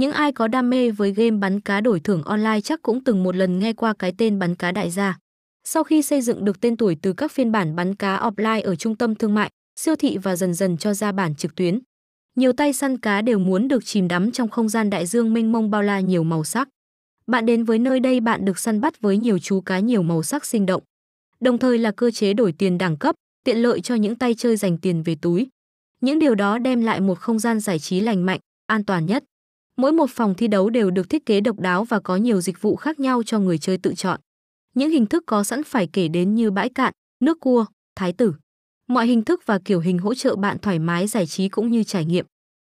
Những ai có đam mê với game bắn cá đổi thưởng online chắc cũng từng một lần nghe qua cái tên bắn cá đại gia. Sau khi xây dựng được tên tuổi từ các phiên bản bắn cá offline ở trung tâm thương mại, siêu thị và dần dần cho ra bản trực tuyến, nhiều tay săn cá đều muốn được chìm đắm trong không gian đại dương mênh mông bao la nhiều màu sắc. Bạn đến với nơi đây bạn được săn bắt với nhiều chú cá nhiều màu sắc sinh động. Đồng thời là cơ chế đổi tiền đẳng cấp, tiện lợi cho những tay chơi dành tiền về túi. Những điều đó đem lại một không gian giải trí lành mạnh, an toàn nhất. Mỗi một phòng thi đấu đều được thiết kế độc đáo và có nhiều dịch vụ khác nhau cho người chơi tự chọn. Những hình thức có sẵn phải kể đến như bãi cạn, nước cua, thái tử. Mọi hình thức và kiểu hình hỗ trợ bạn thoải mái giải trí cũng như trải nghiệm.